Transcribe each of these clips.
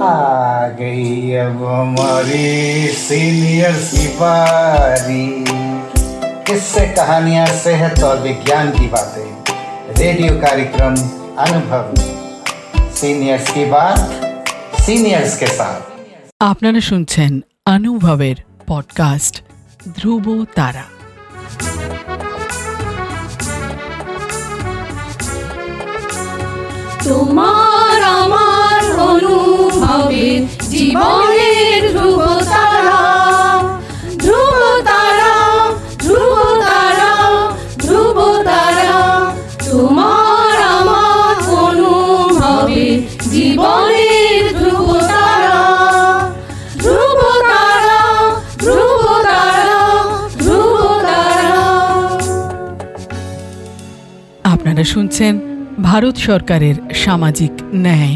आ गई अब हमारी सीनियर की बारी किससे कहानियां सेहत और विज्ञान की बातें रेडियो कार्यक्रम अनुभव सीनियर्स की बात सीनियर्स के साथ আপনারা শুনছেন অনুভবের পডকাস্ট ধ্রুব তারা তোমার আপনারা শুনছেন ভারত সরকারের সামাজিক ন্যায়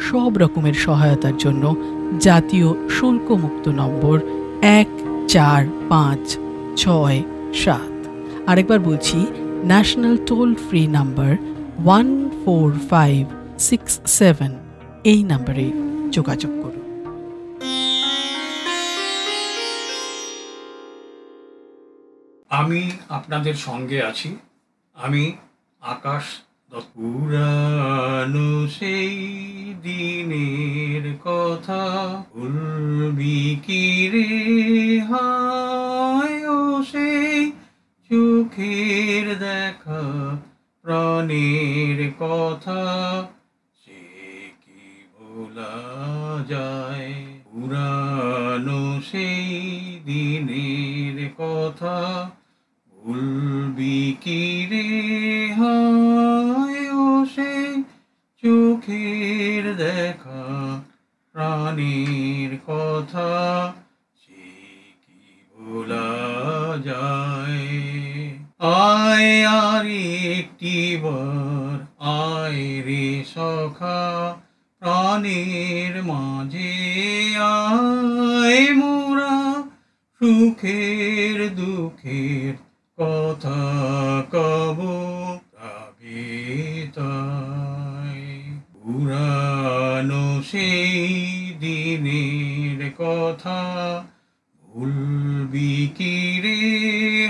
সব রকমের সহায়তার জন্য জাতীয় শুল্কমুক্ত নম্বর এক চার পাঁচ ছয় সাত। আরেকবার বলছি national toll free number one four five six seven এই নাম্বারে যোগাযোগ করুন। আমি আপনাদের সঙ্গে আছি। আমি আকাশ। পুরানো সেই দিনের কথা ভুলবি কি রে? হায় সেই চোখের দেখা, প্রাণের কথা সে কি ভোলা যায়? পুরানো সেই দিনের কথা ভুলবি কি রে? হায় প্রাণীর কথা, সে কি ভোলা যায়? আয় আর একটি বার, আয় রে সখা, প্রাণের মাঝে আয় মোরা। সুখের দুঃখের কথা কব। কথা ভুলবি কি রে?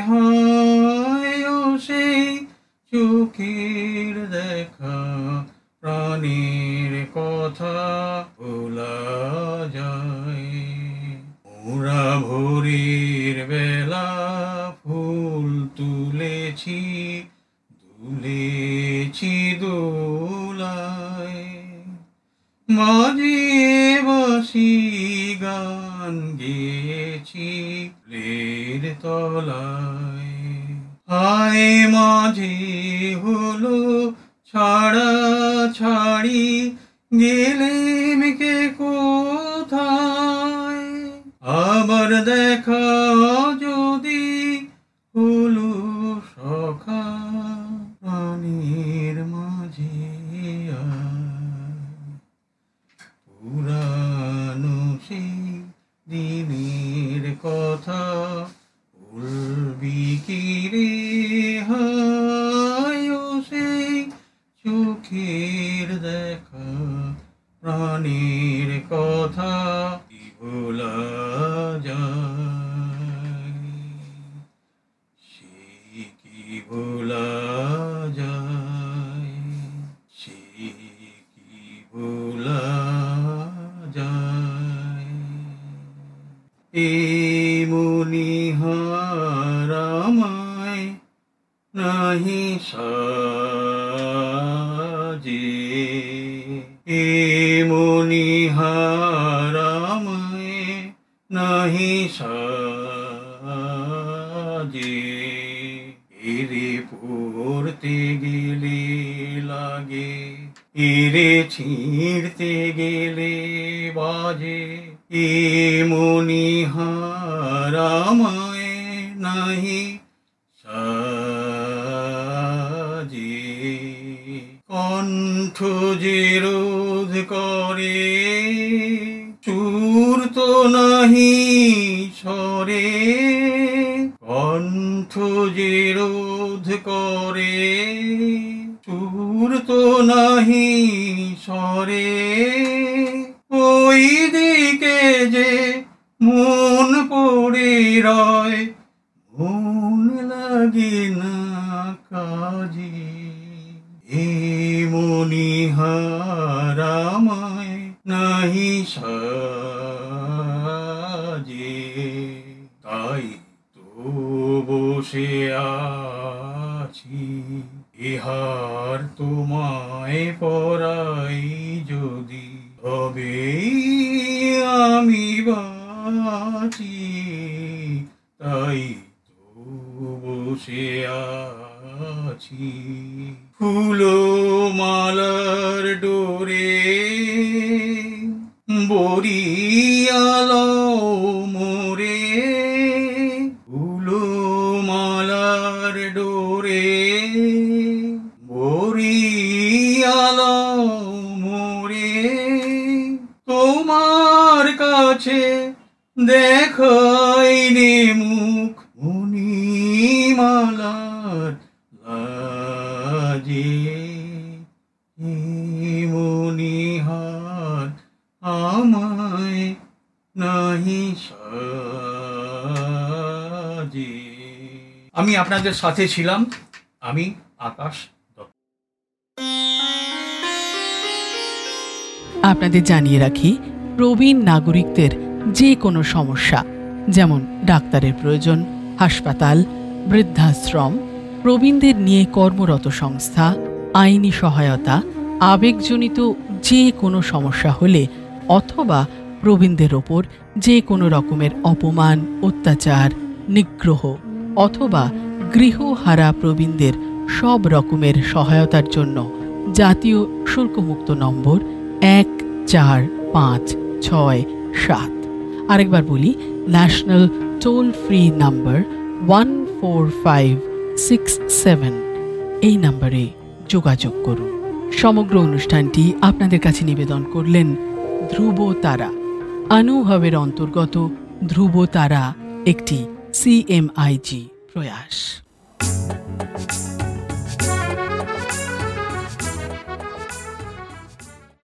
হায় সেই চোখের দেখা প্রাণীর কথা ভোলা যায়। তলায়। মাঝে হলো ছাড়া ছাড়ি গেলে মেকে কোথায়? আবার দেখা ভুলবি এ মনিহারামায় নাহি সাজে। এরে পড়তে গেলে লাগে, এরে ছিঁড়তে গেলে বাজে। এ মনিহারামায় নাহি সাজে। কণ্ঠ যে করে চুর তো নাহি সরে, কণ্ঠ যে রোধ করে, চুর তো নাহি সরে। ওই দিকে যে মন পড়ে রয়, মন লাগে না কাজে। এ মনিহারামায় নাহি সাজে তাই তো বসে আছি। ইহার তোমায় পরাই যদি তবে আমি বাঁচি, তাই তো বসে আছি। ফুলো মালার ডোরে বরিয়ালো মোরে উলো মালার ডোরে। বরিয়ালো মোরে তোমার কাছে দেখাইনি আমি আপনাদের সাথে ছিলাম, আমি আকাশ আপনাদের জানিয়ে রাখি, প্রবীণ নাগরিকদের যে কোনো সমস্যা, যেমন ডাক্তারের প্রয়োজন, হাসপাতাল, বৃদ্ধাশ্রম, প্রবীণদের নিয়ে কর্মরত সংস্থা, আইনি সহায়তা, আবেগজনিত যে কোনো সমস্যা হলে অথবা প্রবীণদের ওপর যে কোনো রকমের অপমান, অত্যাচার, নিগ্রহ অথবা গৃহহারা প্রবীণদের সব রকমের সহায়তার জন্য জাতীয় শুল্কমুক্ত নম্বর এক চার পাঁচ ছয় সাত। আরেকবার বলি, national toll free number one four five six seven. এই নাম্বারে যোগাযোগ করুন। সমগ্র অনুষ্ঠানটি আপনাদের কাছে নিবেদন করলেন ধ্রুব তারা। আনুহবের অন্তর্গত ধ্রুব তারা একটি সিএমআইজি প্রয়াস।